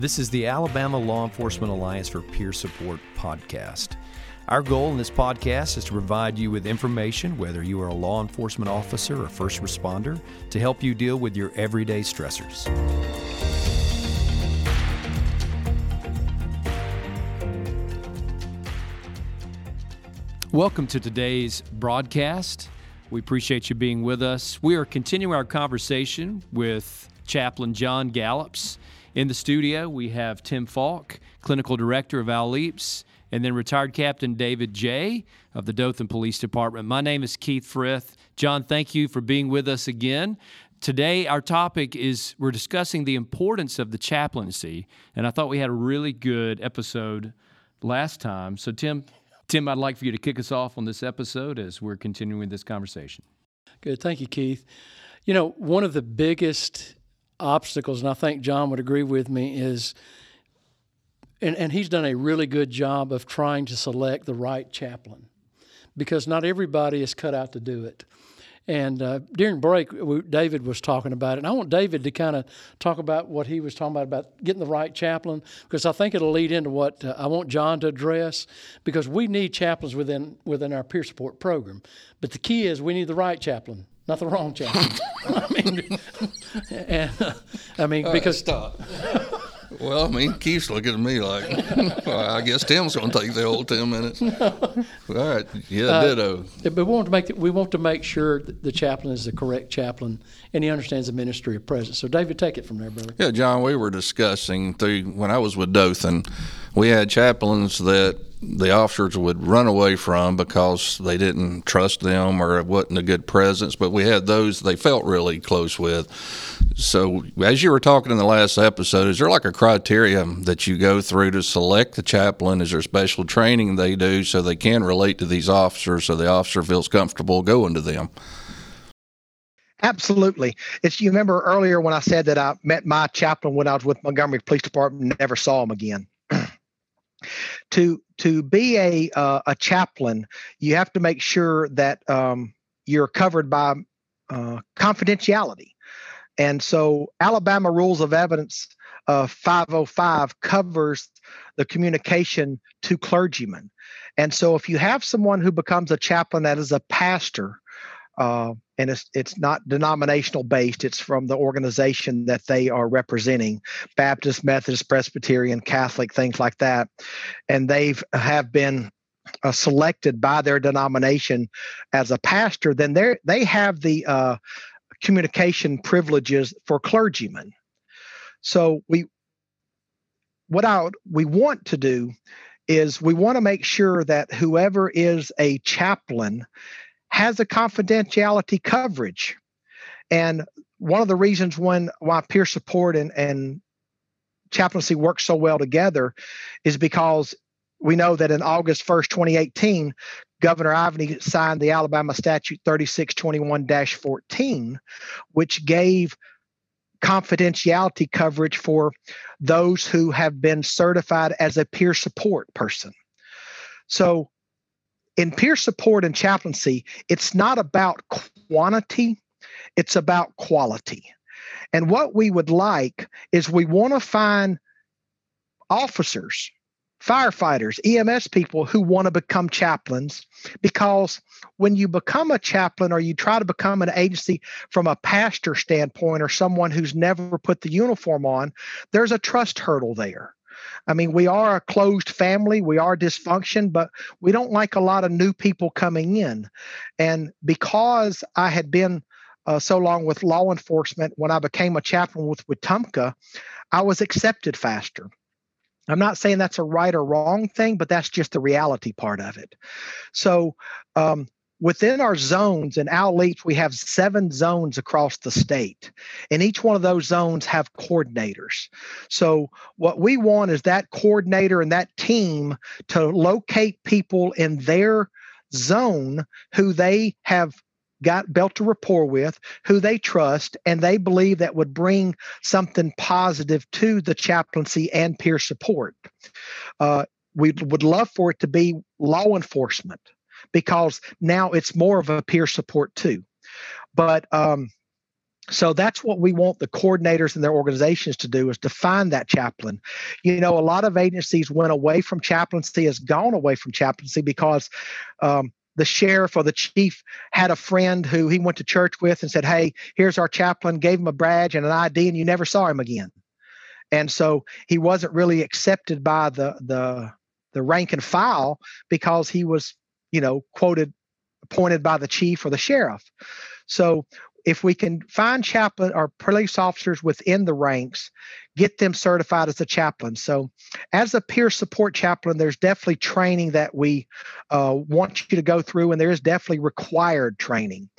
This is the Alabama Law Enforcement Alliance for Peer Support podcast. Our goal in this podcast is to provide you with information, whether you are a law enforcement officer or first responder, to help you deal with your everyday stressors. Welcome to today's broadcast. We appreciate you being with us. We are continuing our conversation with Chaplain John Gallops. In the studio, we have Tim Faulk, Clinical Director of ALLEAPS, and then retired Captain David Jay of the Dothan Police Department. My name is Keith Frith. John, thank you for being with us again. Today, our topic is we're discussing the importance of the chaplaincy, and I thought we had a really good episode last time. So, Tim, Tim, I'd like for you to kick us off on this episode as we're continuing this conversation. Good. Thank you, Keith. You know, one of the biggest obstacles, and I think John would agree with me, is, and, and he's done a really good job of trying to select the right chaplain because not everybody is cut out to do it. And uh, during break, we, David was talking about it. And I want David to kind of talk about what he was talking about, about getting the right chaplain, because I think it'll lead into what uh, I want John to address, because we need chaplains within, within our peer support program. But the key is we need the right chaplain, not the wrong chaplain. I mean, and, uh, I mean because. stop. Well, I mean, Keith's looking at me like, well, I guess Tim's going to take the whole ten minutes. All right, yeah, uh, ditto. But we want to make we want to make sure that the chaplain is the correct chaplain and he understands the ministry of presence. So, David, take it from there, brother. Yeah, John, we were discussing through when I was with Dothan, we had chaplains that the officers would run away from because they didn't trust them or it wasn't a good presence, but we had those they felt really close with. So, as you were talking in the last episode, is there like a criteria that you go through to select the chaplain? Is there special training they do so they can relate to these officers so the officer feels comfortable going to them? Absolutely. It's you remember earlier when I said that I met my chaplain when I was with Montgomery Police Department, never saw him again. To to be a uh, a chaplain, you have to make sure that um, you're covered by uh, confidentiality. And so, Alabama Rules of Evidence uh, 505 covers the communication to clergymen. And so, if you have someone who becomes a chaplain that is a pastor, uh, and it's it's not denominational based. It's from the organization that they are representing, Baptist, Methodist, Presbyterian, Catholic, things like that, and they've have been uh, selected by their denomination as a pastor. Then they they have the uh, communication privileges for clergymen. So we what I we want to do is we want to make sure that whoever is a chaplain has a confidentiality coverage. And one of the reasons when why peer support and, and chaplaincy work so well together is because we know that in August 1st, 2018, Governor Ivey signed the Alabama Statute 3621 14, which gave confidentiality coverage for those who have been certified as a peer support person. So in peer support and chaplaincy, it's not about quantity, it's about quality. And what we would like is we want to find officers, firefighters, EMS people who want to become chaplains because when you become a chaplain or you try to become an agency from a pastor standpoint or someone who's never put the uniform on, there's a trust hurdle there. I mean, we are a closed family, we are dysfunction, but we don't like a lot of new people coming in. And because I had been uh, so long with law enforcement, when I became a chaplain with Wetumpka, I was accepted faster. I'm not saying that's a right or wrong thing, but that's just the reality part of it. So, um, within our zones ALLEAPS, we have seven zones across the state, and each one of those zones have coordinators. So what we want is that coordinator and that team to locate people in their zone who they have got built a rapport with, who they trust, and they believe that would bring something positive to the chaplaincy and peer support. Uh, we would love for it to be law enforcement because now it's more of a peer support too. But um, so that's what we want the coordinators and their organizations to do is to find that chaplain you know a lot of agencies went away from chaplaincy has gone away from chaplaincy because um, the sheriff or the chief had a friend who he went to church with and said hey here's our chaplain gave him a badge and an id and you never saw him again and so he wasn't really accepted by the the the rank and file because he was you know quoted appointed by the chief or the sheriff so if we can find chaplain or police officers within the ranks, get them certified as a chaplain. So, as a peer support chaplain, there's definitely training that we uh, want you to go through, and there is definitely required training.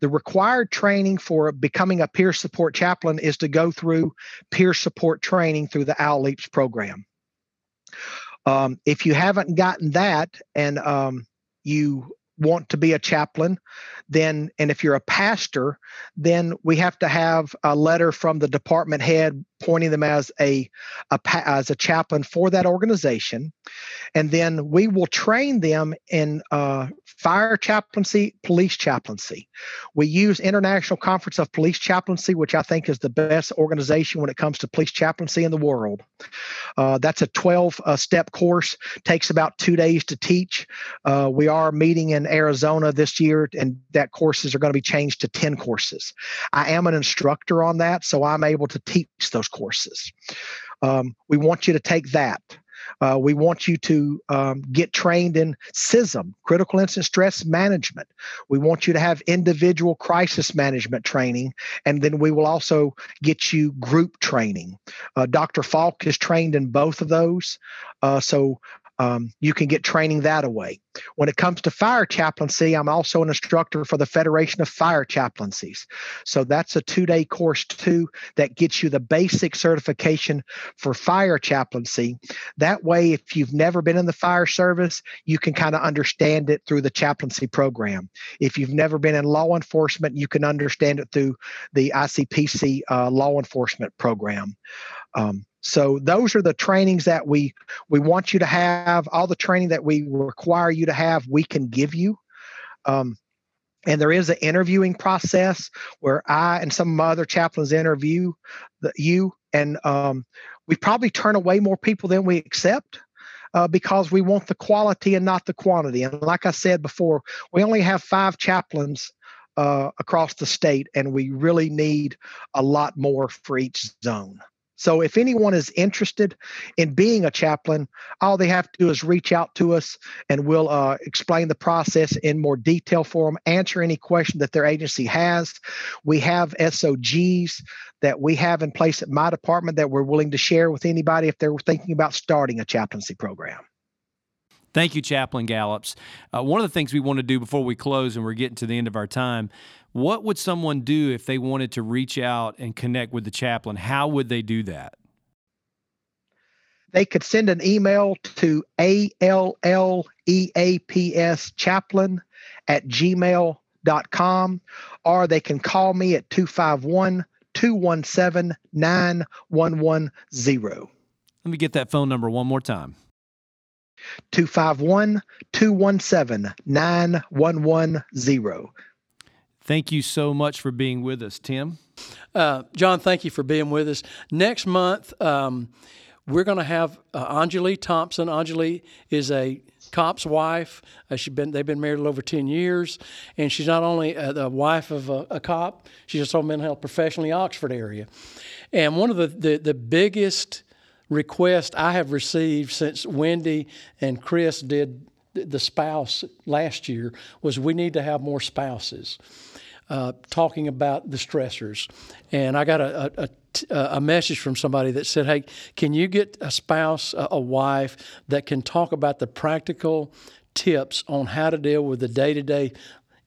The required training for becoming a peer support chaplain is to go through peer support training through the ALLEAPS program. Um, if you haven't gotten that and um, you want to be a chaplain, then, and if you're a pastor, then we have to have a letter from the department head pointing them as a, a as a chaplain for that organization, and then we will train them in uh, fire chaplaincy, police chaplaincy. We use International Conference of Police Chaplaincy, which I think is the best organization when it comes to police chaplaincy in the world. Uh, that's a 12 uh, step course, takes about two days to teach. Uh, we are meeting in Arizona this year, and that courses are going to be changed to 10 courses. I am an instructor on that, so I'm able to teach those courses. Um, we want you to take that. Uh, we want you to um, get trained in CISM, critical incident stress management. We want you to have individual crisis management training, and then we will also get you group training. Uh, Dr. Faulk is trained in both of those. Uh, so um, you can get training that away. When it comes to fire chaplaincy, I'm also an instructor for the Federation of Fire Chaplaincies. So that's a two day course, too, that gets you the basic certification for fire chaplaincy. That way, if you've never been in the fire service, you can kind of understand it through the chaplaincy program. If you've never been in law enforcement, you can understand it through the ICPC uh, law enforcement program. Um, so those are the trainings that we we want you to have. All the training that we require you to have, we can give you. Um, and there is an interviewing process where I and some of my other chaplains interview the, you, and um, we probably turn away more people than we accept. Uh, because we want the quality and not the quantity. And like I said before, we only have five chaplains uh, across the state, and we really need a lot more for each zone. So if anyone is interested in being a chaplain, all they have to do is reach out to us and we'll uh, explain the process in more detail for them, answer any question that their agency has. We have SOGs that we have in place at my department that we're willing to share with anybody if they're thinking about starting a chaplaincy program. Thank you, Chaplain Gallops. Uh, one of the things we want to do before we close, and we're getting to the end of our time, what would someone do if they wanted to reach out and connect with the chaplain? How would they do that? They could send an email to ALLEAPS chaplain at gmail.com or they can call me at 251 217 9110. Let me get that phone number one more time 251 217 9110. Thank you so much for being with us, Tim. Uh, John, thank you for being with us. Next month, um, we're going to have uh, Anjali Thompson. Anjali is a cop's wife. Uh, she's been they've been married over ten years, and she's not only uh, the wife of a, a, cop, she's also a mental health professional in the Oxford area. And one of the, the, the biggest requests I have received since Wendy and Chris did the spouse last year was we need to have more spouses uh, talking about the stressors. And I got a, a, a, message from somebody that said, Hey, can you get a spouse, a, wife that can talk about the practical tips on how to deal with the day to day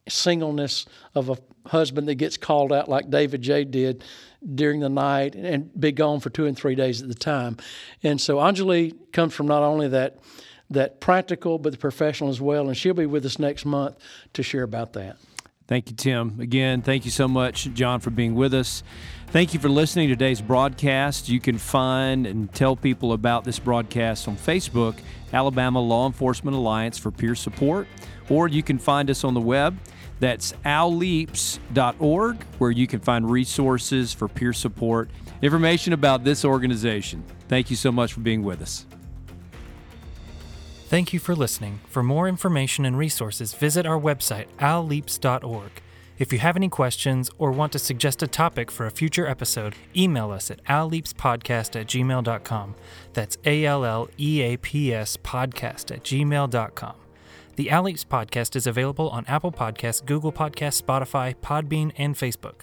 singleness of a husband that gets called out like David Jay did during the night and be gone for two and three days at the time. And so Anjali comes from not only that that practical but the professional as well, and she'll be with us next month to share about that. Thank you, Tim. Again, thank you so much, John, for being with us. Thank you for listening to today's broadcast. You can find and tell people about this broadcast on Facebook, Alabama Law Enforcement Alliance for Peer Support, or you can find us on the web That's alleaps.org, where you can find resources for peer support, information about this organization. Thank you so much for being with us. Thank you for listening. For more information and resources, visit our website, alleaps.org. If you have any questions or want to suggest a topic for a future episode, email us at alleapspodcast at gmail.com. That's A L L E A P S podcast at gmail.com. The Alleaps podcast is available on Apple Podcasts, Google Podcasts, Spotify, Podbean, and Facebook.